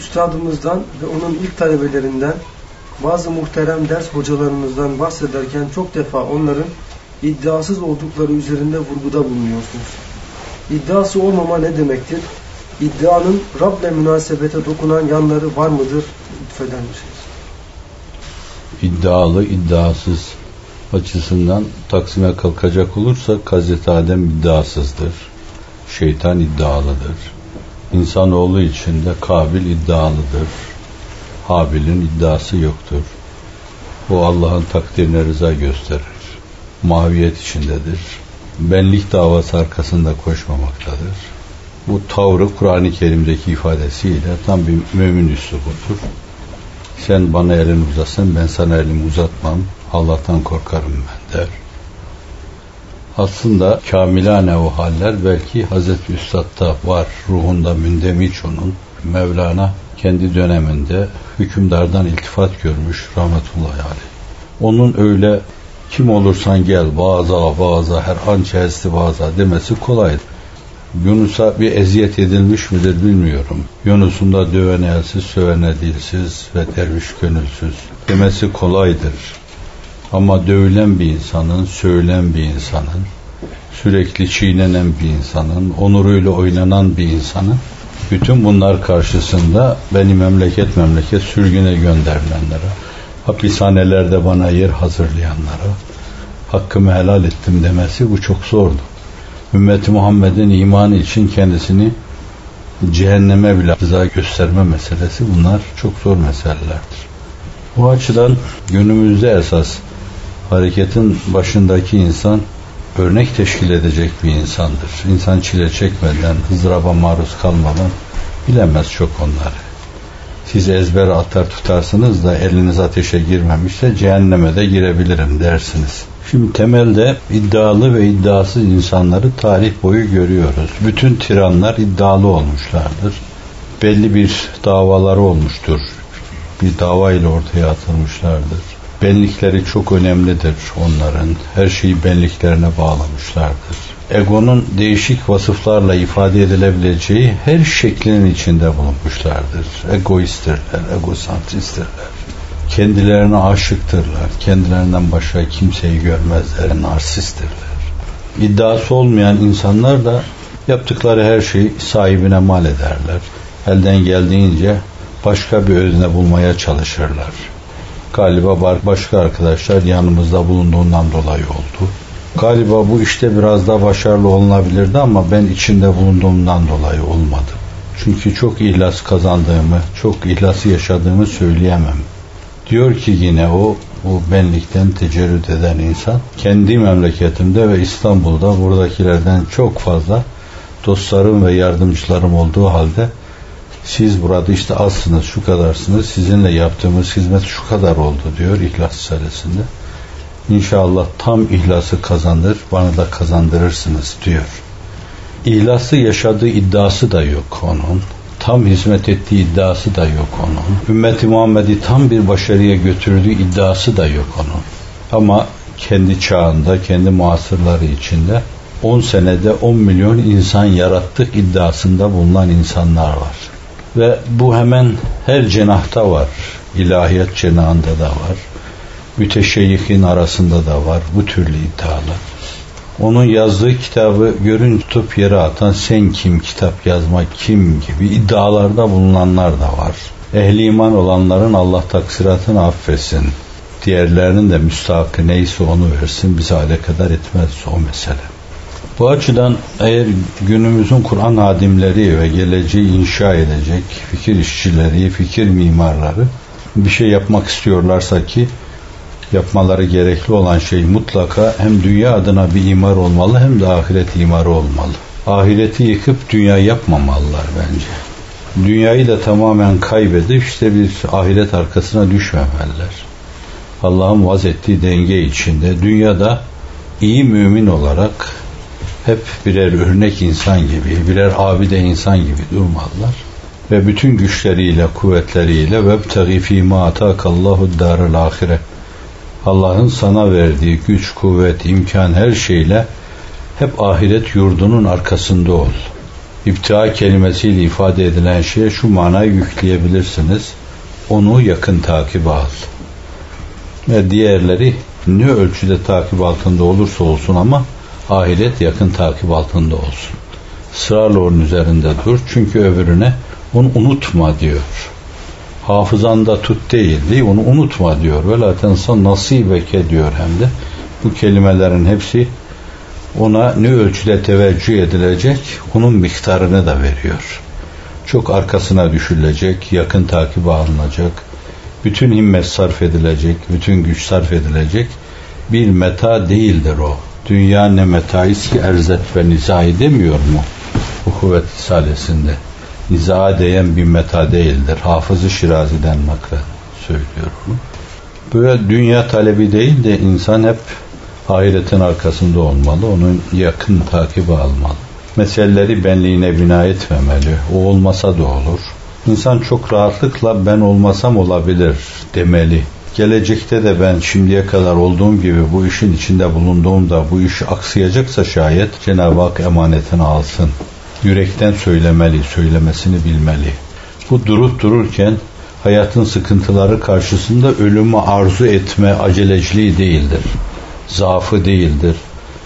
üstadımızdan ve onun ilk talebelerinden bazı muhterem ders hocalarımızdan bahsederken çok defa onların iddiasız oldukları üzerinde vurguda bulunuyorsunuz. İddiası olmama ne demektir? İddianın Rab'le münasebete dokunan yanları var mıdır? Lütfeder misiniz? İddialı, iddiasız açısından taksime kalkacak olursak Hazreti Adem iddiasızdır. Şeytan iddialıdır. İnsanoğlu için de Kabil iddialıdır. Habil'in iddiası yoktur. O Allah'ın takdirine rıza gösterir. Maviyet içindedir. Benlik davası arkasında koşmamaktadır. Bu tavrı Kur'an-ı Kerim'deki ifadesiyle tam bir mümin üslubudur. Sen bana elini uzatsan ben sana elimi uzatmam. Allah'tan korkarım ben der. Aslında kamilane o haller belki Hazreti Üstad'da var. Ruhunda mündemiç onun. Mevlana kendi döneminde hükümdardan iltifat görmüş rahmetullahi aleyh. Onun öyle kim olursan gel vaza vaza her an çelsi vaza demesi kolaydır. Yunus'a bir eziyet edilmiş midir bilmiyorum. Yunus'un da dövene elsiz, sövene dilsiz ve derviş gönülsüz demesi kolaydır. Ama dövülen bir insanın, söylen bir insanın, sürekli çiğnenen bir insanın, onuruyla oynanan bir insanın, bütün bunlar karşısında beni memleket memleket sürgüne gönderilenlere, hapishanelerde bana yer hazırlayanlara, hakkımı helal ettim demesi bu çok zordu. Ümmeti Muhammed'in imanı için kendisini cehenneme bile rıza gösterme meselesi bunlar çok zor meselelerdir. Bu açıdan günümüzde esas hareketin başındaki insan örnek teşkil edecek bir insandır. İnsan çile çekmeden, ızdıraba maruz kalmadan bilemez çok onları. Siz ezber atar tutarsınız da eliniz ateşe girmemişse cehenneme de girebilirim dersiniz. Şimdi temelde iddialı ve iddiasız insanları tarih boyu görüyoruz. Bütün tiranlar iddialı olmuşlardır. Belli bir davaları olmuştur. Bir dava ile ortaya atılmışlardır. Benlikleri çok önemlidir onların. Her şeyi benliklerine bağlamışlardır. Egonun değişik vasıflarla ifade edilebileceği her şeklinin içinde bulunmuşlardır. Egoisttirler, egosantristtirler kendilerine aşıktırlar. Kendilerinden başka kimseyi görmezler. Narsisttirler. İddiası olmayan insanlar da yaptıkları her şeyi sahibine mal ederler. Elden geldiğince başka bir özne bulmaya çalışırlar. Galiba başka arkadaşlar yanımızda bulunduğundan dolayı oldu. Galiba bu işte biraz daha başarılı olunabilirdi ama ben içinde bulunduğumdan dolayı olmadı. Çünkü çok ihlas kazandığımı, çok ihlası yaşadığımı söyleyemem. Diyor ki yine o bu benlikten tecerrüt eden insan kendi memleketimde ve İstanbul'da buradakilerden çok fazla dostlarım ve yardımcılarım olduğu halde siz burada işte azsınız şu kadarsınız sizinle yaptığımız hizmet şu kadar oldu diyor İhlas Risalesi'nde. İnşallah tam ihlası kazandır bana da kazandırırsınız diyor. İhlası yaşadığı iddiası da yok onun tam hizmet ettiği iddiası da yok onun. Ümmeti Muhammed'i tam bir başarıya götürdüğü iddiası da yok onun. Ama kendi çağında, kendi muasırları içinde 10 senede 10 milyon insan yarattık iddiasında bulunan insanlar var. Ve bu hemen her cenahta var. İlahiyat cenahında da var. Müteşeyyihin arasında da var bu türlü iddialar. Onun yazdığı kitabı görün tutup yere atan sen kim kitap yazmak kim gibi iddialarda bulunanlar da var. Ehli iman olanların Allah taksiratını affetsin. Diğerlerinin de müstahakı neyse onu versin bize alakadar etmez o mesele. Bu açıdan eğer günümüzün Kur'an hadimleri ve geleceği inşa edecek fikir işçileri, fikir mimarları bir şey yapmak istiyorlarsa ki yapmaları gerekli olan şey mutlaka hem dünya adına bir imar olmalı hem de ahiret imarı olmalı. Ahireti yıkıp dünya yapmamalılar bence. Dünyayı da tamamen kaybedip işte bir ahiret arkasına düşmemeliler. Allah'ın vaz ettiği denge içinde dünyada iyi mümin olarak hep birer örnek insan gibi, birer abide insan gibi durmalılar. Ve bütün güçleriyle, kuvvetleriyle ve tegi ma atakallahu darul ahire Allah'ın sana verdiği güç, kuvvet, imkan her şeyle hep ahiret yurdunun arkasında ol. İptia kelimesiyle ifade edilen şeye şu manayı yükleyebilirsiniz. Onu yakın takip al. Ve diğerleri ne ölçüde takip altında olursa olsun ama ahiret yakın takip altında olsun. Sırayla onun üzerinde dur. Çünkü öbürüne onu unutma diyor. Hafızanda tut değil, değil onu unutma diyor. Ve la tensa nasibeke diyor hem de. Bu kelimelerin hepsi ona ne ölçüde teveccüh edilecek onun miktarını da veriyor. Çok arkasına düşülecek, yakın takip alınacak, bütün himmet sarf edilecek, bütün güç sarf edilecek bir meta değildir o. Dünya ne metayız ki erzet ve nizai demiyor mu? Bu kuvvet risalesinde. Nizaha değen bir meta değildir. Hafızı Şirazi'den naklen söylüyor bunu. Böyle dünya talebi değil de insan hep ahiretin arkasında olmalı. Onun yakın takibi almalı. Meseleleri benliğine bina etmemeli. O olmasa da olur. İnsan çok rahatlıkla ben olmasam olabilir demeli. Gelecekte de ben şimdiye kadar olduğum gibi bu işin içinde bulunduğumda bu iş aksayacaksa şayet Cenab-ı Hak emanetini alsın. Yürekten söylemeli, söylemesini bilmeli. Bu durup dururken hayatın sıkıntıları karşısında ölümü arzu etme aceleciliği değildir. Zaafı değildir.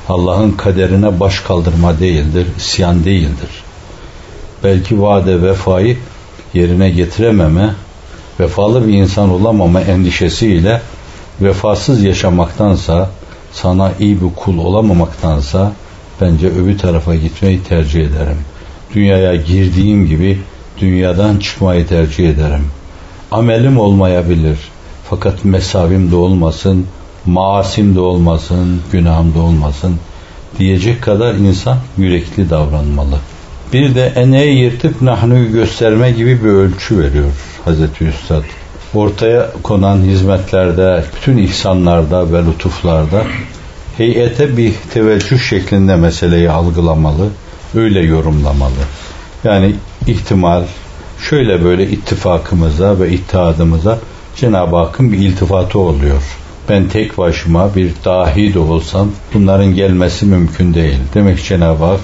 Allah'ın kaderine baş kaldırma değildir, isyan değildir. Belki vade vefayı yerine getirememe, vefalı bir insan olamama endişesiyle vefasız yaşamaktansa, sana iyi bir kul olamamaktansa bence öbür tarafa gitmeyi tercih ederim. Dünyaya girdiğim gibi dünyadan çıkmayı tercih ederim. Amelim olmayabilir fakat mesavim de olmasın, maasim de olmasın, günahım da olmasın diyecek kadar insan yürekli davranmalı. Bir de eneyi yırtıp nahnuyu gösterme gibi bir ölçü veriyor Hazreti Üstad. Ortaya konan hizmetlerde, bütün ihsanlarda ve lütuflarda heyete bir teveccüh şeklinde meseleyi algılamalı, öyle yorumlamalı. Yani ihtimal şöyle böyle ittifakımıza ve ittihadımıza Cenab-ı Hakk'ın bir iltifatı oluyor. Ben tek başıma bir dahi de olsam bunların gelmesi mümkün değil. Demek Cenab-ı Hak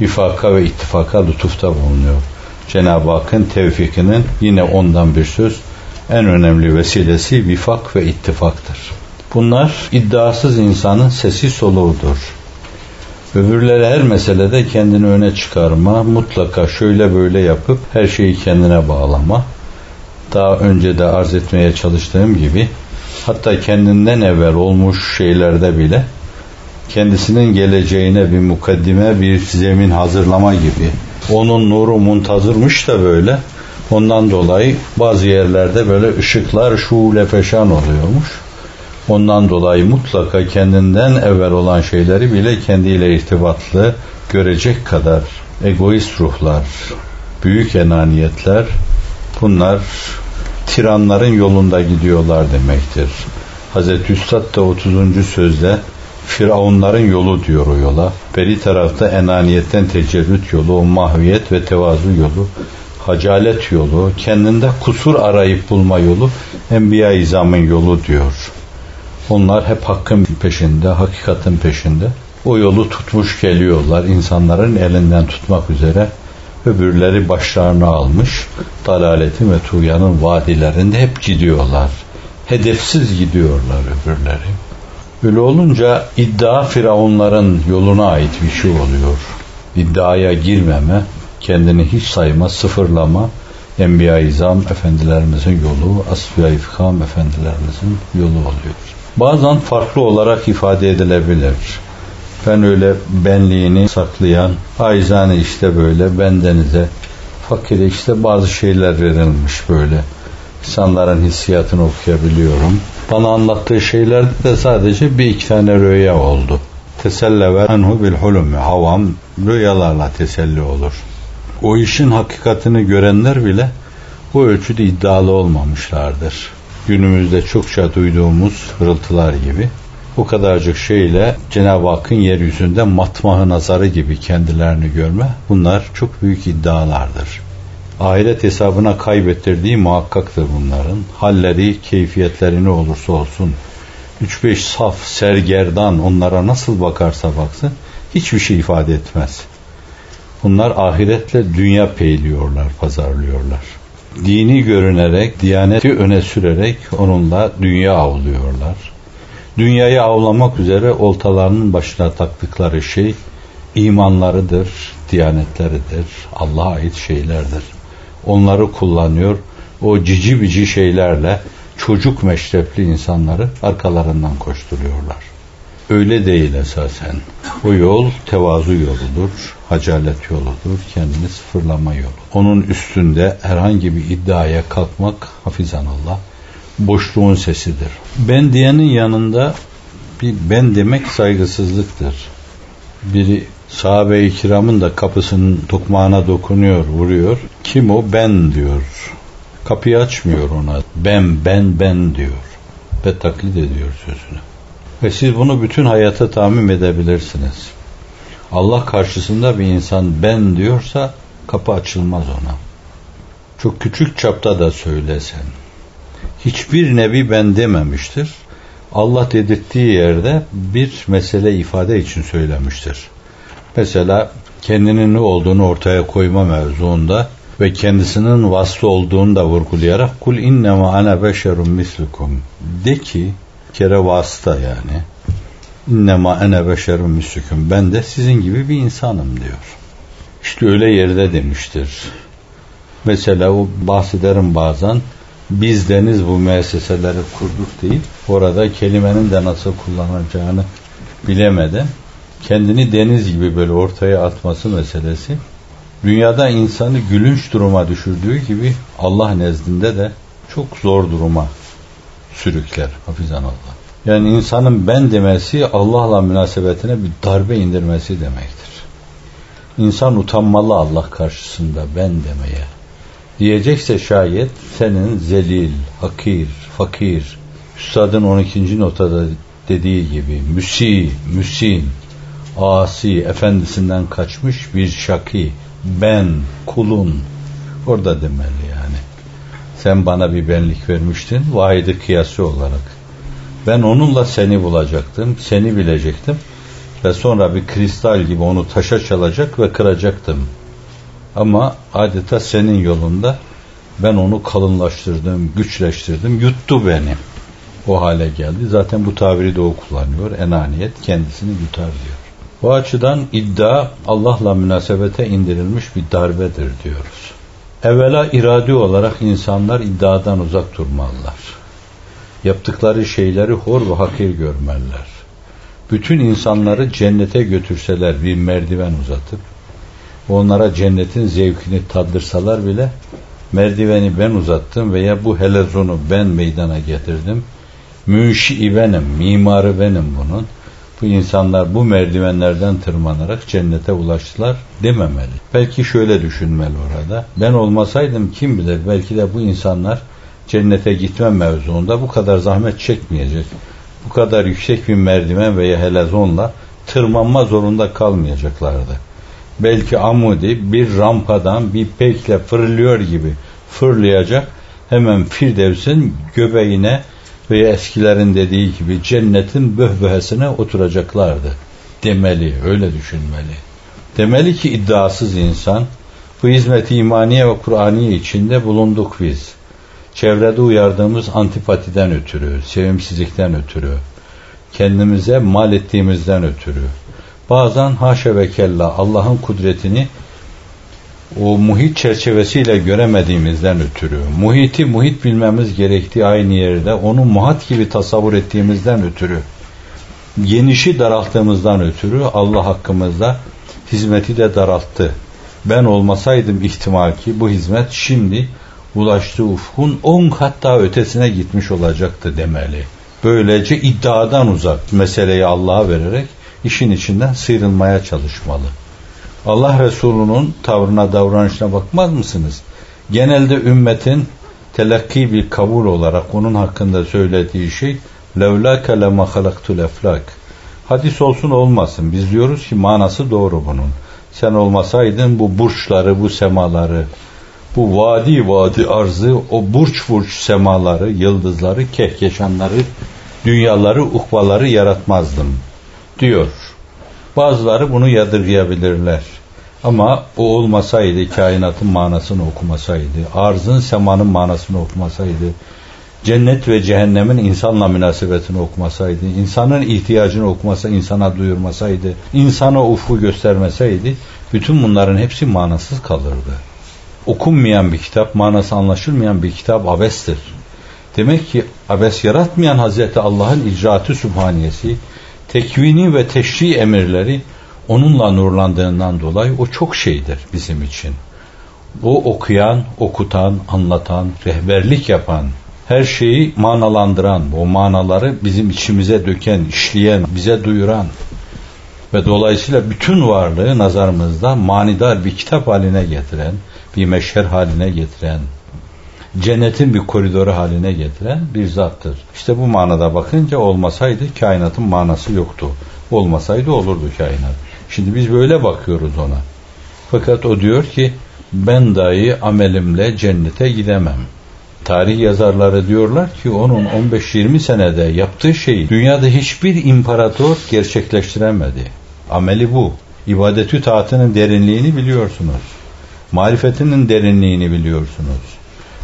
vifaka ve ittifaka lütufta bulunuyor. Cenab-ı Hakk'ın tevfikinin yine ondan bir söz en önemli vesilesi vifak ve ittifaktır. Bunlar iddiasız insanın sesi soluğudur. Öbürleri her meselede kendini öne çıkarma, mutlaka şöyle böyle yapıp her şeyi kendine bağlama. Daha önce de arz etmeye çalıştığım gibi hatta kendinden evvel olmuş şeylerde bile kendisinin geleceğine bir mukaddime, bir zemin hazırlama gibi. Onun nuru muntazırmış da böyle. Ondan dolayı bazı yerlerde böyle ışıklar şule feşan oluyormuş. Ondan dolayı mutlaka kendinden evvel olan şeyleri bile kendiyle irtibatlı görecek kadar egoist ruhlar, büyük enaniyetler bunlar tiranların yolunda gidiyorlar demektir. Hazreti Üstad da 30. sözde Firavunların yolu diyor o yola. Beri tarafta enaniyetten tecerrüt yolu, mahviyet ve tevazu yolu, hacalet yolu, kendinde kusur arayıp bulma yolu, Enbiya-i İzam'ın yolu diyor. Onlar hep hakkın peşinde, hakikatin peşinde. O yolu tutmuş geliyorlar insanların elinden tutmak üzere. Öbürleri başlarını almış. Dalaletin ve tuğyanın vadilerinde hep gidiyorlar. Hedefsiz gidiyorlar öbürleri. Öyle olunca iddia firavunların yoluna ait bir şey oluyor. İddiaya girmeme, kendini hiç sayma, sıfırlama, Enbiya-i İzam efendilerimizin yolu, Asfiya-i Fikam efendilerimizin yolu oluyor. Bazen farklı olarak ifade edilebilir. Ben öyle benliğini saklayan, aizane işte böyle bendenize, fakire işte bazı şeyler verilmiş böyle. İnsanların hissiyatını okuyabiliyorum. Bana anlattığı şeylerde de sadece bir iki tane rüya oldu. Teselleve anhu bil hulumi. Havam rüyalarla teselli olur. O işin hakikatini görenler bile bu ölçüde iddialı olmamışlardır. Günümüzde çokça duyduğumuz hırıltılar gibi bu kadarcık şeyle Cenab-ı Hakk'ın yeryüzünde matmahı nazarı gibi kendilerini görme bunlar çok büyük iddialardır ahiret hesabına kaybettirdiği muhakkaktır bunların. Halleri, keyfiyetleri ne olursa olsun. 3-5 saf, sergerdan onlara nasıl bakarsa baksın hiçbir şey ifade etmez. Bunlar ahiretle dünya peyliyorlar, pazarlıyorlar. Dini görünerek, diyaneti öne sürerek onunla dünya avlıyorlar. Dünyayı avlamak üzere oltalarının başına taktıkları şey imanlarıdır, diyanetleridir, Allah'a ait şeylerdir. Onları kullanıyor, o cici bici şeylerle çocuk meşrepli insanları arkalarından koşturuyorlar. Öyle değil esasen. O yol tevazu yoludur, hacalet yoludur, kendini sıfırlama yolu. Onun üstünde herhangi bir iddiaya kalkmak hafizanallah boşluğun sesidir. Ben diyenin yanında bir ben demek saygısızlıktır. Biri sahabe-i kiramın da kapısının tokmağına dokunuyor, vuruyor. Kim o? Ben diyor. Kapıyı açmıyor ona. Ben, ben, ben diyor. Ve taklit ediyor sözünü. Ve siz bunu bütün hayata tamim edebilirsiniz. Allah karşısında bir insan ben diyorsa kapı açılmaz ona. Çok küçük çapta da söylesen. Hiçbir nebi ben dememiştir. Allah dedirttiği yerde bir mesele ifade için söylemiştir. Mesela kendinin ne olduğunu ortaya koyma mevzuunda ve kendisinin vasfı olduğunu da vurgulayarak kul innema ana beşerun mislukum. De ki kere vasıta yani. İnnema ene beşerun mislukum. Ben de sizin gibi bir insanım. diyor. İşte öyle yerde demiştir. Mesela o bahsederim bazen biz deniz bu müesseseleri kurduk deyip orada kelimenin de nasıl kullanacağını bilemeden kendini deniz gibi böyle ortaya atması meselesi dünyada insanı gülünç duruma düşürdüğü gibi Allah nezdinde de çok zor duruma sürükler hafizan Allah. Yani insanın ben demesi Allah'la münasebetine bir darbe indirmesi demektir. İnsan utanmalı Allah karşısında ben demeye. Diyecekse şayet senin zelil, hakir, fakir, Üstadın 12. notada dediği gibi müsi, müsin, asi, efendisinden kaçmış bir şaki, ben, kulun, orada demeli yani. Sen bana bir benlik vermiştin, vahidi kıyası olarak. Ben onunla seni bulacaktım, seni bilecektim ve sonra bir kristal gibi onu taşa çalacak ve kıracaktım. Ama adeta senin yolunda ben onu kalınlaştırdım, güçleştirdim, yuttu beni. O hale geldi. Zaten bu tabiri de o kullanıyor. Enaniyet kendisini yutar diyor. Bu açıdan iddia Allah'la münasebete indirilmiş bir darbedir diyoruz. Evvela iradi olarak insanlar iddiadan uzak durmalılar. Yaptıkları şeyleri hor ve hakir görmeliler. Bütün insanları cennete götürseler bir merdiven uzatıp onlara cennetin zevkini tattırsalar bile merdiveni ben uzattım veya bu helezonu ben meydana getirdim. Münşi benim, mimarı benim bunun bu insanlar bu merdivenlerden tırmanarak cennete ulaştılar dememeli. Belki şöyle düşünmeli orada. Ben olmasaydım kim bilir belki de bu insanlar cennete gitme mevzuunda bu kadar zahmet çekmeyecek. Bu kadar yüksek bir merdiven veya helezonla tırmanma zorunda kalmayacaklardı. Belki Amudi bir rampadan bir pekle fırlıyor gibi fırlayacak hemen Firdevs'in göbeğine ve eskilerin dediği gibi cennetin böhböhesine oturacaklardı. Demeli, öyle düşünmeli. Demeli ki iddiasız insan, bu hizmeti imaniye ve Kur'aniye içinde bulunduk biz. Çevrede uyardığımız antipatiden ötürü, sevimsizlikten ötürü, kendimize mal ettiğimizden ötürü, bazen haşa ve kella Allah'ın kudretini o muhit çerçevesiyle göremediğimizden ötürü, muhiti muhit bilmemiz gerektiği aynı yerde onu muhat gibi tasavvur ettiğimizden ötürü, genişi daralttığımızdan ötürü Allah hakkımızda hizmeti de daralttı. Ben olmasaydım ihtimal ki bu hizmet şimdi ulaştığı ufkun on kat daha ötesine gitmiş olacaktı demeli. Böylece iddiadan uzak meseleyi Allah'a vererek işin içinden sıyrılmaya çalışmalı. Allah Resulü'nün tavrına davranışına bakmaz mısınız? Genelde ümmetin telakki bir kabul olarak onun hakkında söylediği şey levlâke lema halaktul eflak. Hadis olsun olmasın. Biz diyoruz ki manası doğru bunun. Sen olmasaydın bu burçları, bu semaları, bu vadi vadi arzı, o burç burç semaları, yıldızları, kehkeşanları, dünyaları, ukvaları yaratmazdım diyor. Bazıları bunu yadırgayabilirler. Ama o olmasaydı, kainatın manasını okumasaydı, arzın semanın manasını okumasaydı, cennet ve cehennemin insanla münasebetini okumasaydı, insanın ihtiyacını okumasa, insana duyurmasaydı, insana ufku göstermeseydi, bütün bunların hepsi manasız kalırdı. Okunmayan bir kitap, manası anlaşılmayan bir kitap abestir. Demek ki abes yaratmayan Hazreti Allah'ın icraatı sübhaniyesi, tekvini ve teşri emirleri onunla nurlandığından dolayı o çok şeydir bizim için. O okuyan, okutan, anlatan, rehberlik yapan, her şeyi manalandıran, o manaları bizim içimize döken, işleyen, bize duyuran ve dolayısıyla bütün varlığı nazarımızda manidar bir kitap haline getiren, bir meşher haline getiren, cennetin bir koridoru haline getiren bir zattır. İşte bu manada bakınca olmasaydı kainatın manası yoktu. Olmasaydı olurdu kainat. Şimdi biz böyle bakıyoruz ona. Fakat o diyor ki ben dahi amelimle cennete gidemem. Tarih yazarları diyorlar ki onun 15-20 senede yaptığı şeyi dünyada hiçbir imparator gerçekleştiremedi. Ameli bu. İbadetü taatının derinliğini biliyorsunuz. Marifetinin derinliğini biliyorsunuz.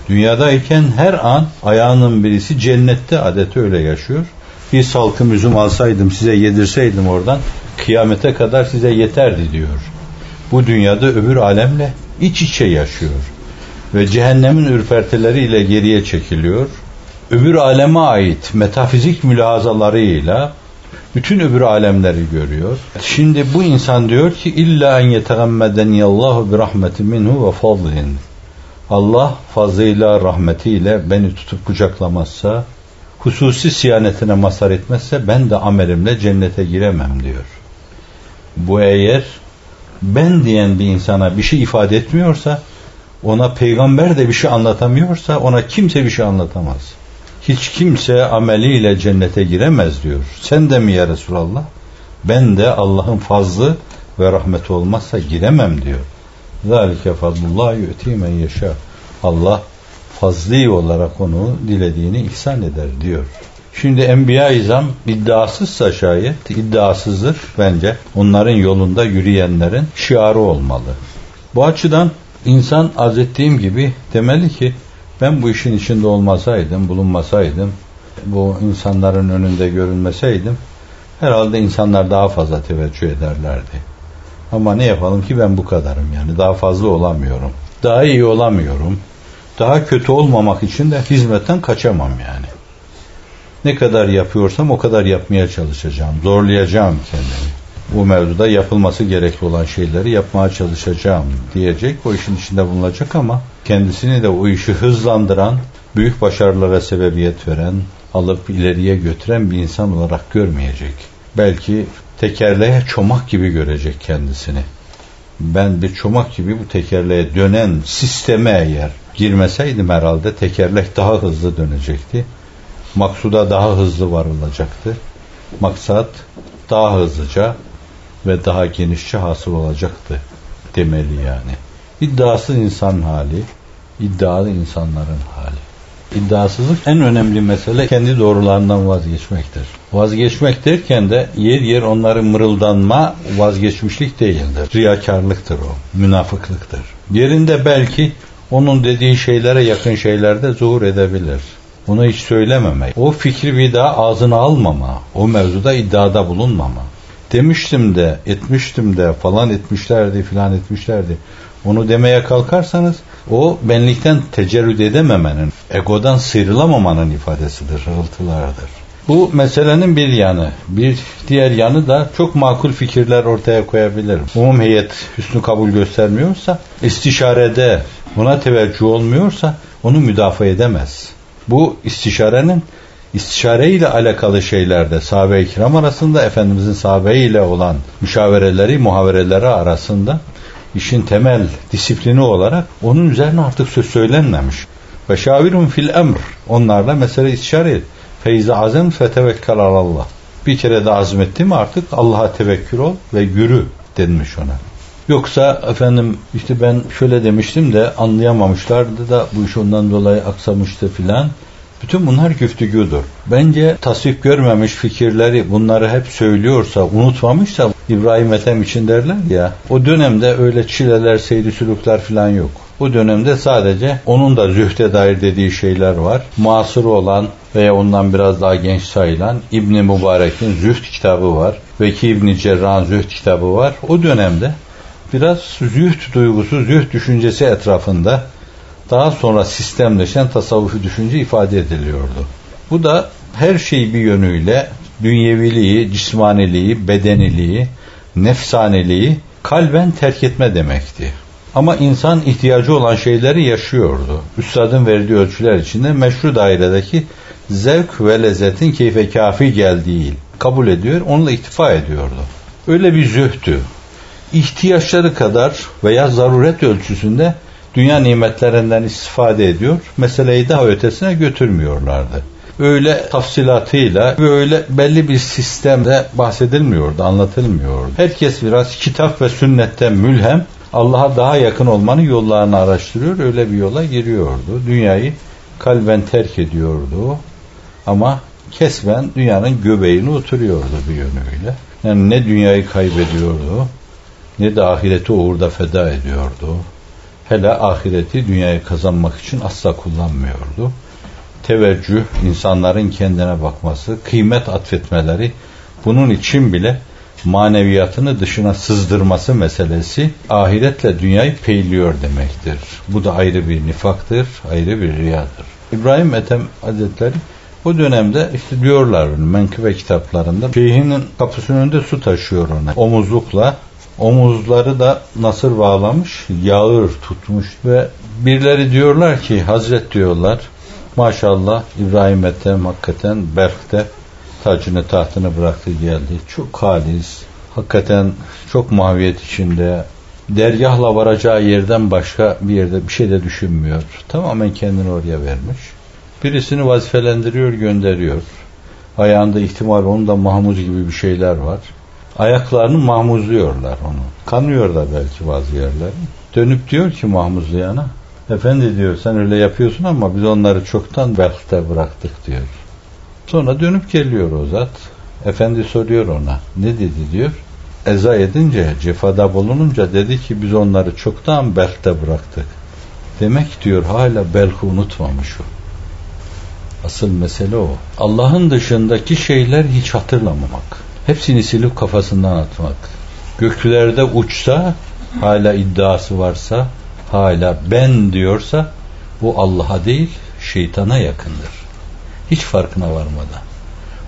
Dünyadayken her an ayağının birisi cennette adeti öyle yaşıyor. Bir salkım üzüm alsaydım size yedirseydim oradan kıyamete kadar size yeterdi diyor. Bu dünyada öbür alemle iç içe yaşıyor. Ve cehennemin ürpertileriyle geriye çekiliyor. Öbür aleme ait metafizik mülahazalarıyla bütün öbür alemleri görüyor. Şimdi bu insan diyor ki illa en yetegammeden yallahu bi rahmetin minhu ve fadlin. Allah fazlıyla rahmetiyle beni tutup kucaklamazsa, hususi siyanetine mazhar etmezse ben de amelimle cennete giremem diyor. Bu eğer ben diyen bir insana bir şey ifade etmiyorsa, ona peygamber de bir şey anlatamıyorsa ona kimse bir şey anlatamaz. Hiç kimse ameliyle cennete giremez diyor. Sen de mi ya Resulallah? Ben de Allah'ın fazlı ve rahmeti olmazsa giremem diyor. Zalike fadlullah yu'ti men yaşa. Allah fazli olarak onu dilediğini ihsan eder diyor. Şimdi Enbiya-i İzam iddiasızsa şayet iddiasızdır bence. Onların yolunda yürüyenlerin şiarı olmalı. Bu açıdan insan arz ettiğim gibi demeli ki ben bu işin içinde olmasaydım, bulunmasaydım, bu insanların önünde görünmeseydim herhalde insanlar daha fazla teveccüh ederlerdi. Ama ne yapalım ki ben bu kadarım yani daha fazla olamıyorum. Daha iyi olamıyorum. Daha kötü olmamak için de hizmetten kaçamam yani. Ne kadar yapıyorsam o kadar yapmaya çalışacağım. Zorlayacağım kendimi. Bu mevzuda yapılması gerekli olan şeyleri yapmaya çalışacağım diyecek. O işin içinde bulunacak ama kendisini de o işi hızlandıran, büyük başarılara sebebiyet veren, alıp ileriye götüren bir insan olarak görmeyecek. Belki tekerleğe çomak gibi görecek kendisini. Ben bir çomak gibi bu tekerleğe dönen sisteme eğer girmeseydim herhalde tekerlek daha hızlı dönecekti. Maksuda daha hızlı varılacaktı. Maksat daha hızlıca ve daha genişçe hasıl olacaktı demeli yani. İddiasız insan hali, iddialı insanların hali. İddiasızlık en önemli mesele kendi doğrularından vazgeçmektir. Vazgeçmek derken de yer yer onları mırıldanma vazgeçmişlik değildir. Riyakarlıktır o, münafıklıktır. Yerinde belki onun dediği şeylere yakın şeylerde zuhur edebilir. Bunu hiç söylememek. O fikri bir daha ağzına almama. O mevzuda iddiada bulunmama. Demiştim de, etmiştim de, falan etmişlerdi, filan etmişlerdi. Onu demeye kalkarsanız o benlikten tecerrüt edememenin, egodan sıyrılamamanın ifadesidir, hırıltılardır. Bu meselenin bir yanı. Bir diğer yanı da çok makul fikirler ortaya koyabilirim. Umum heyet hüsnü kabul göstermiyorsa, istişarede buna teveccüh olmuyorsa onu müdafaa edemez. Bu istişarenin istişare ile alakalı şeylerde sahabe-i kiram arasında Efendimizin sahabe ile olan müşavereleri, muhavereleri arasında işin temel disiplini olarak onun üzerine artık söz söylenmemiş. Ve şavirun fil emr. Onlarla mesele istişare et. Feyze azem fetevekkel Allah. Bir kere de azmetti mi artık Allah'a tevekkül ol ve yürü denmiş ona. Yoksa efendim işte ben şöyle demiştim de anlayamamışlardı da bu iş ondan dolayı aksamıştı filan. Bütün bunlar güftügüdür. Bence tasvip görmemiş fikirleri bunları hep söylüyorsa, unutmamışsa İbrahim Ethem için derler ya. O dönemde öyle çileler, seyri sülükler falan yok. Bu dönemde sadece onun da zühte dair dediği şeyler var. Masır olan veya ondan biraz daha genç sayılan İbni Mübarek'in Zühd kitabı var. Veki İbni Cerrah'ın Zühd kitabı var. O dönemde biraz zühd duygusu, zühd düşüncesi etrafında daha sonra sistemleşen tasavvufi düşünce ifade ediliyordu. Bu da her şeyi bir yönüyle dünyeviliği, cismaniliği, bedeniliği, nefsaniliği kalben terk etme demekti. Ama insan ihtiyacı olan şeyleri yaşıyordu. Üstadın verdiği ölçüler içinde meşru dairedeki zevk ve lezzetin keyfe kafi geldiği kabul ediyor, onunla iktifa ediyordu. Öyle bir zühtü. İhtiyaçları kadar veya zaruret ölçüsünde dünya nimetlerinden istifade ediyor, meseleyi daha ötesine götürmüyorlardı. Öyle tafsilatıyla ve öyle belli bir sistemde bahsedilmiyordu, anlatılmıyordu. Herkes biraz kitap ve sünnetten mülhem, Allah'a daha yakın olmanın yollarını araştırıyor, öyle bir yola giriyordu. Dünyayı kalben terk ediyordu ama kesben dünyanın göbeğine oturuyordu bir yönüyle. Yani ne dünyayı kaybediyordu ne de ahireti uğurda feda ediyordu. Hele ahireti dünyayı kazanmak için asla kullanmıyordu. Teveccüh, insanların kendine bakması, kıymet atfetmeleri bunun için bile maneviyatını dışına sızdırması meselesi ahiretle dünyayı peyliyor demektir. Bu da ayrı bir nifaktır, ayrı bir riyadır. İbrahim Ethem Hazretleri o dönemde işte diyorlar menkıbe kitaplarında şeyhinin kapısının önünde su taşıyor ona omuzlukla omuzları da nasır bağlamış yağır tutmuş ve birileri diyorlar ki Hazret diyorlar maşallah İbrahim Ethem hakikaten Berk'te tacını tahtını bıraktı geldi. Çok halis, hakikaten çok mahviyet içinde. Dergahla varacağı yerden başka bir yerde bir şey de düşünmüyor. Tamamen kendini oraya vermiş. Birisini vazifelendiriyor, gönderiyor. Ayağında ihtimal onun da mahmuz gibi bir şeyler var. Ayaklarını mahmuzluyorlar onu. Kanıyor da belki bazı yerler. Dönüp diyor ki mahmuzlayana, efendi diyor sen öyle yapıyorsun ama biz onları çoktan belki bıraktık diyor. Sonra dönüp geliyor o zat. Efendi soruyor ona. Ne dedi diyor. Eza edince, cefada bulununca dedi ki biz onları çoktan Belk'te bıraktık. Demek diyor hala Belk'ı unutmamış o. Asıl mesele o. Allah'ın dışındaki şeyler hiç hatırlamamak. Hepsini silip kafasından atmak. Göklerde uçsa, hala iddiası varsa, hala ben diyorsa, bu Allah'a değil, şeytana yakındır. Hiç farkına varmadan.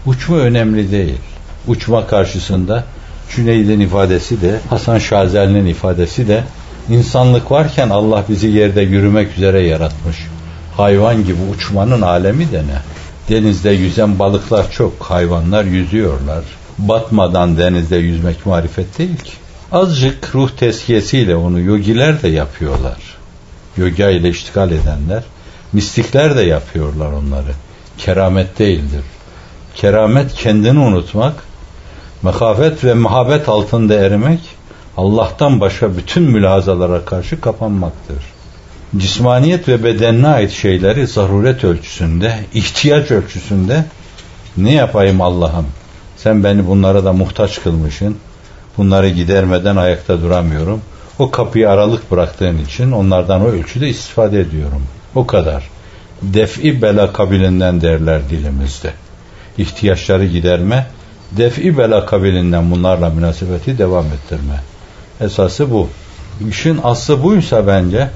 Uçma önemli değil. Uçma karşısında Cüneyd'in ifadesi de Hasan Şazeli'nin ifadesi de insanlık varken Allah bizi yerde yürümek üzere yaratmış. Hayvan gibi uçmanın alemi de ne? Denizde yüzen balıklar çok, hayvanlar yüzüyorlar. Batmadan denizde yüzmek marifet değil ki. Azıcık ruh teskiyesiyle onu yogiler de yapıyorlar. Yoga ile iştigal edenler, mistikler de yapıyorlar onları keramet değildir. Keramet kendini unutmak, mekafet ve muhabbet altında erimek, Allah'tan başka bütün mülazalara karşı kapanmaktır. Cismaniyet ve bedenine ait şeyleri zaruret ölçüsünde, ihtiyaç ölçüsünde ne yapayım Allah'ım? Sen beni bunlara da muhtaç kılmışsın. Bunları gidermeden ayakta duramıyorum. O kapıyı aralık bıraktığın için onlardan o ölçüde istifade ediyorum. O kadar def'i bela kabilinden derler dilimizde. İhtiyaçları giderme, def'i bela kabilinden bunlarla münasebeti devam ettirme. Esası bu. İşin aslı buysa bence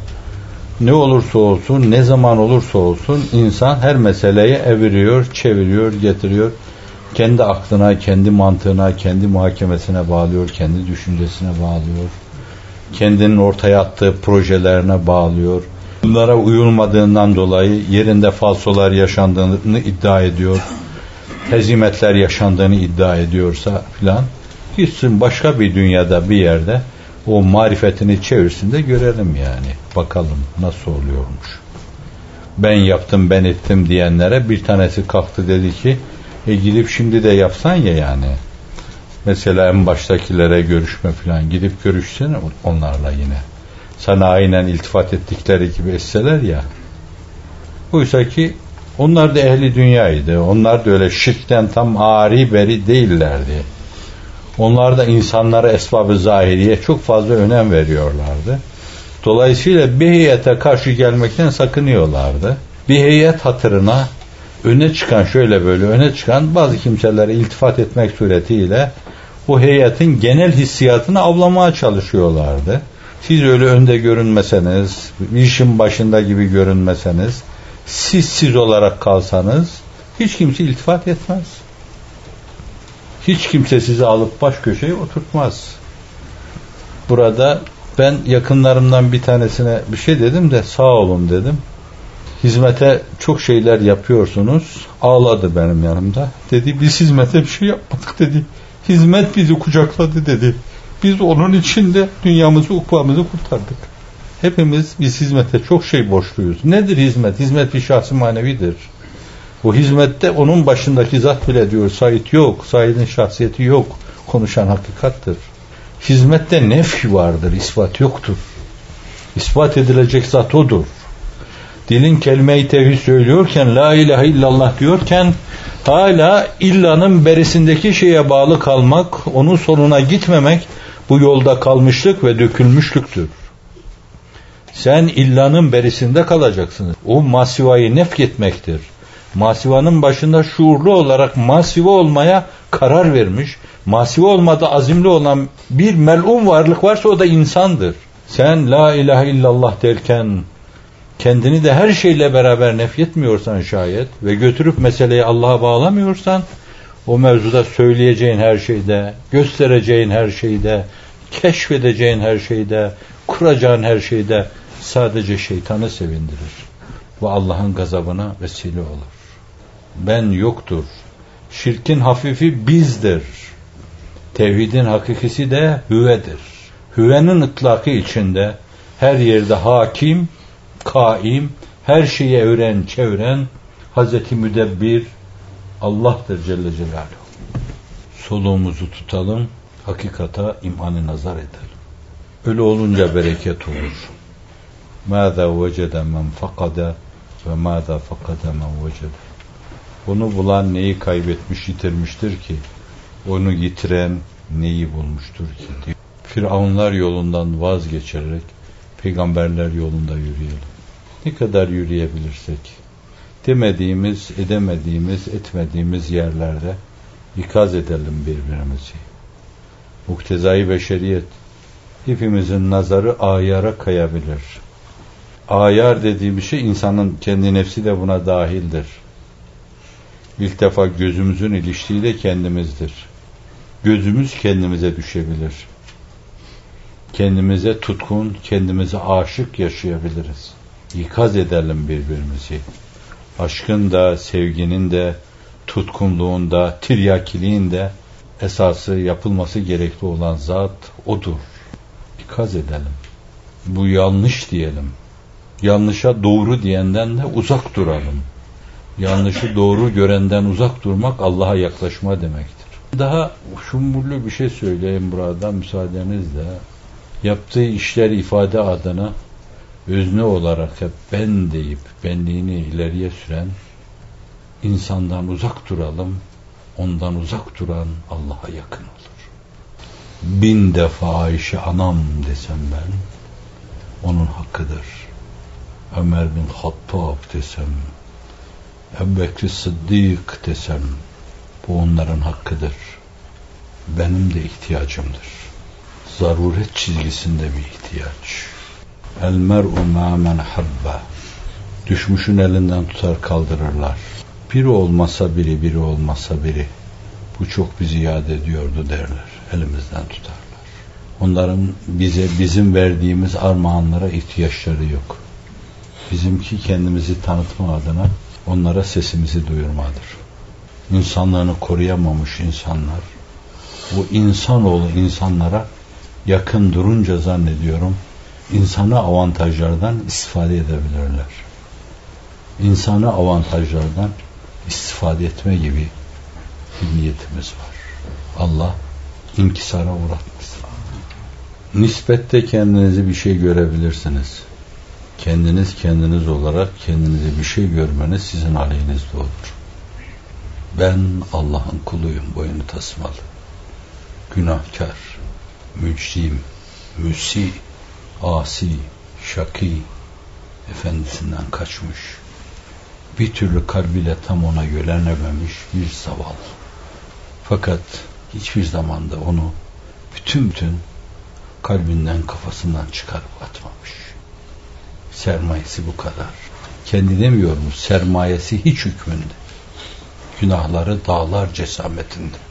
ne olursa olsun, ne zaman olursa olsun insan her meseleyi eviriyor, çeviriyor, getiriyor. Kendi aklına, kendi mantığına, kendi muhakemesine bağlıyor, kendi düşüncesine bağlıyor. Kendinin ortaya attığı projelerine bağlıyor bunlara uyulmadığından dolayı yerinde falsolar yaşandığını iddia ediyor. Hezimetler yaşandığını iddia ediyorsa filan gitsin başka bir dünyada bir yerde o marifetini çevirsin de görelim yani. Bakalım nasıl oluyormuş. Ben yaptım ben ettim diyenlere bir tanesi kalktı dedi ki e gidip şimdi de yapsan ya yani. Mesela en baştakilere görüşme falan gidip görüşsene onlarla yine sana aynen iltifat ettikleri gibi etseler ya. Oysa ki onlar da ehli dünyaydı. Onlar da öyle şirkten tam ari beri değillerdi. Onlar da insanlara esbabı zahiriye çok fazla önem veriyorlardı. Dolayısıyla bir heyete karşı gelmekten sakınıyorlardı. Bir heyet hatırına öne çıkan şöyle böyle öne çıkan bazı kimselere iltifat etmek suretiyle o heyetin genel hissiyatını avlamaya çalışıyorlardı. Siz öyle önde görünmeseniz, işin başında gibi görünmeseniz, siz siz olarak kalsanız hiç kimse iltifat etmez. Hiç kimse sizi alıp baş köşeye oturtmaz. Burada ben yakınlarımdan bir tanesine bir şey dedim de sağ olun dedim. Hizmete çok şeyler yapıyorsunuz. Ağladı benim yanımda. Dedi biz hizmete bir şey yapmadık dedi. Hizmet bizi kucakladı dedi. Biz onun içinde dünyamızı, ukvamızı kurtardık. Hepimiz biz hizmete çok şey borçluyuz. Nedir hizmet? Hizmet bir şahsi manevidir. Bu hizmette onun başındaki zat bile diyor Said yok. Said'in şahsiyeti yok. Konuşan hakikattır. Hizmette nefi vardır, ispat yoktur. İspat edilecek zat odur. Dilin kelime-i tevhid söylüyorken, la ilahe illallah diyorken, hala illanın berisindeki şeye bağlı kalmak, onun sonuna gitmemek, bu yolda kalmışlık ve dökülmüşlüktür. Sen illanın berisinde kalacaksın. O masivayı nefketmektir. Masivanın başında şuurlu olarak masiva olmaya karar vermiş. Masiva olmada azimli olan bir melun varlık varsa o da insandır. Sen la ilahe illallah derken kendini de her şeyle beraber nefyetmiyorsan şayet ve götürüp meseleyi Allah'a bağlamıyorsan o mevzuda söyleyeceğin her şeyde, göstereceğin her şeyde, keşfedeceğin her şeyde, kuracağın her şeyde sadece şeytanı sevindirir ve Allah'ın gazabına vesile olur. Ben yoktur. Şirkin hafifi bizdir. Tevhidin hakikisi de hüvedir. Hüvenin ıtlakı içinde her yerde hakim, kaim, her şeyi öğren, çevren Hazreti Müdebbir Allah'tır Celle Celaluhu. Soluğumuzu tutalım, hakikata imanı nazar edelim. Ölü olunca bereket olur. Mâzâ vecede men fakade ve mâzâ fakade men vecede. Onu bulan neyi kaybetmiş, yitirmiştir ki? Onu yitiren neyi bulmuştur ki? Diyor. Firavunlar yolundan vazgeçerek peygamberler yolunda yürüyelim. Ne kadar yürüyebilirsek demediğimiz, edemediğimiz, etmediğimiz yerlerde ikaz edelim birbirimizi. Muktezai beşeriyet hepimizin nazarı ayara kayabilir. Ayar dediği şey insanın kendi nefsi de buna dahildir. İlk defa gözümüzün iliştiği de kendimizdir. Gözümüz kendimize düşebilir. Kendimize tutkun, kendimize aşık yaşayabiliriz. İkaz edelim birbirimizi. Aşkın da, sevginin de, tutkunluğun da, tiryakiliğin de esası yapılması gerekli olan zat odur. İkaz edelim. Bu yanlış diyelim. Yanlışa doğru diyenden de uzak duralım yanlışı doğru görenden uzak durmak Allah'a yaklaşma demektir. Daha şumurlu bir şey söyleyeyim burada müsaadenizle. Yaptığı işler ifade adına özne olarak hep ben deyip benliğini ileriye süren insandan uzak duralım. Ondan uzak duran Allah'a yakın olur. Bin defa Ayşe anam desem ben onun hakkıdır. Ömer bin Hattab desem Ebu Bekri Sıddık desem bu onların hakkıdır. Benim de ihtiyacımdır. Zaruret çizgisinde bir ihtiyaç. El mer'u ma men habba. Düşmüşün elinden tutar kaldırırlar. Biri olmasa biri, biri olmasa biri. Bu çok bizi yad ediyordu derler. Elimizden tutarlar. Onların bize bizim verdiğimiz armağanlara ihtiyaçları yok. Bizimki kendimizi tanıtma adına onlara sesimizi duyurmadır. İnsanlarını koruyamamış insanlar, bu insanoğlu insanlara yakın durunca zannediyorum insanı avantajlardan istifade edebilirler. İnsanı avantajlardan istifade etme gibi bir niyetimiz var. Allah inkisara uğratmasın. Nispette kendinizi bir şey görebilirsiniz kendiniz kendiniz olarak kendinize bir şey görmeniz sizin aleyhinizde olur. Ben Allah'ın kuluyum boyunu tasmalı. günahkar, mücrim, müsi, asi, şaki, efendisinden kaçmış. Bir türlü kalbiyle tam ona yönenememiş bir zavallı. Fakat hiçbir zamanda onu bütün bütün kalbinden kafasından çıkarıp atmamış. Sermayesi bu kadar. Kendi demiyorum sermayesi hiç hükmünde. Günahları dağlar cesametinde.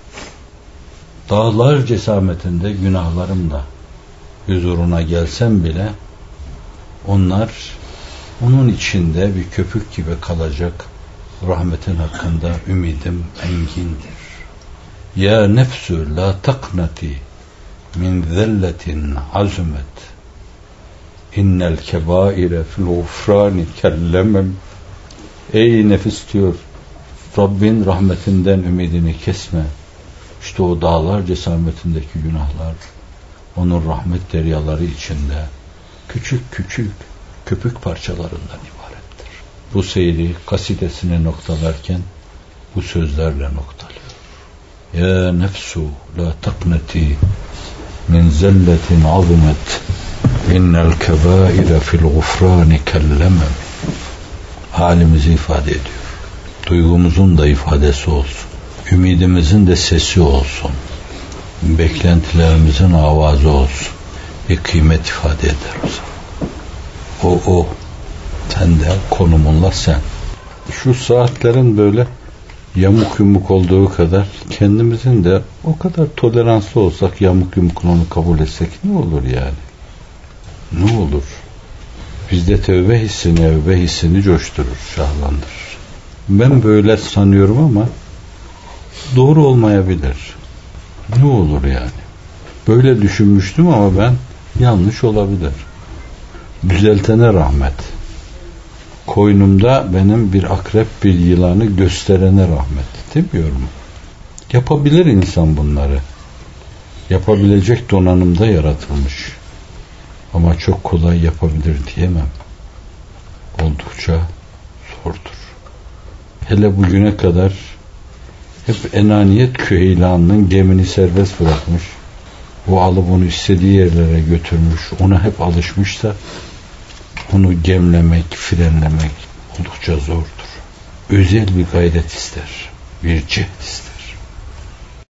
Dağlar cesametinde günahlarımla huzuruna gelsem bile onlar onun içinde bir köpük gibi kalacak rahmetin hakkında ümidim engindir. Ya nefsü la taknati min zelletin azumet innel kebaire fil gufrani kellemem Ey nefis diyor Rabbin rahmetinden ümidini kesme. İşte o dağlar cesametindeki günahlar onun rahmet deryaları içinde küçük küçük köpük parçalarından ibarettir. Bu seyri kasidesine noktalarken bu sözlerle noktalıyor. Ya nefsu la takneti min zelletin azumet innel kebaire fil gufrani kellemem halimizi ifade ediyor. Duygumuzun da ifadesi olsun. Ümidimizin de sesi olsun. Beklentilerimizin avazı olsun. Bir kıymet ifade eder zaman. O o. Sen de konumunla sen. Şu saatlerin böyle yamuk yumuk olduğu kadar kendimizin de o kadar toleranslı olsak yamuk yumuk onu kabul etsek ne olur yani? Ne olur? Bizde tövbe hissini, evbe hissini coşturur, şahlandırır. Ben böyle sanıyorum ama doğru olmayabilir. Ne olur yani? Böyle düşünmüştüm ama ben yanlış olabilir. Düzeltene rahmet. Koynumda benim bir akrep bir yılanı gösterene rahmet. Demiyorum. Yapabilir insan bunları. Yapabilecek donanımda yaratılmış. Ama çok kolay yapabilir diyemem. Oldukça zordur. Hele bugüne kadar hep enaniyet küheylanının gemini serbest bırakmış. O alıp onu istediği yerlere götürmüş. Ona hep alışmışsa onu gemlemek, frenlemek oldukça zordur. Özel bir gayret ister. Bir cehd ister.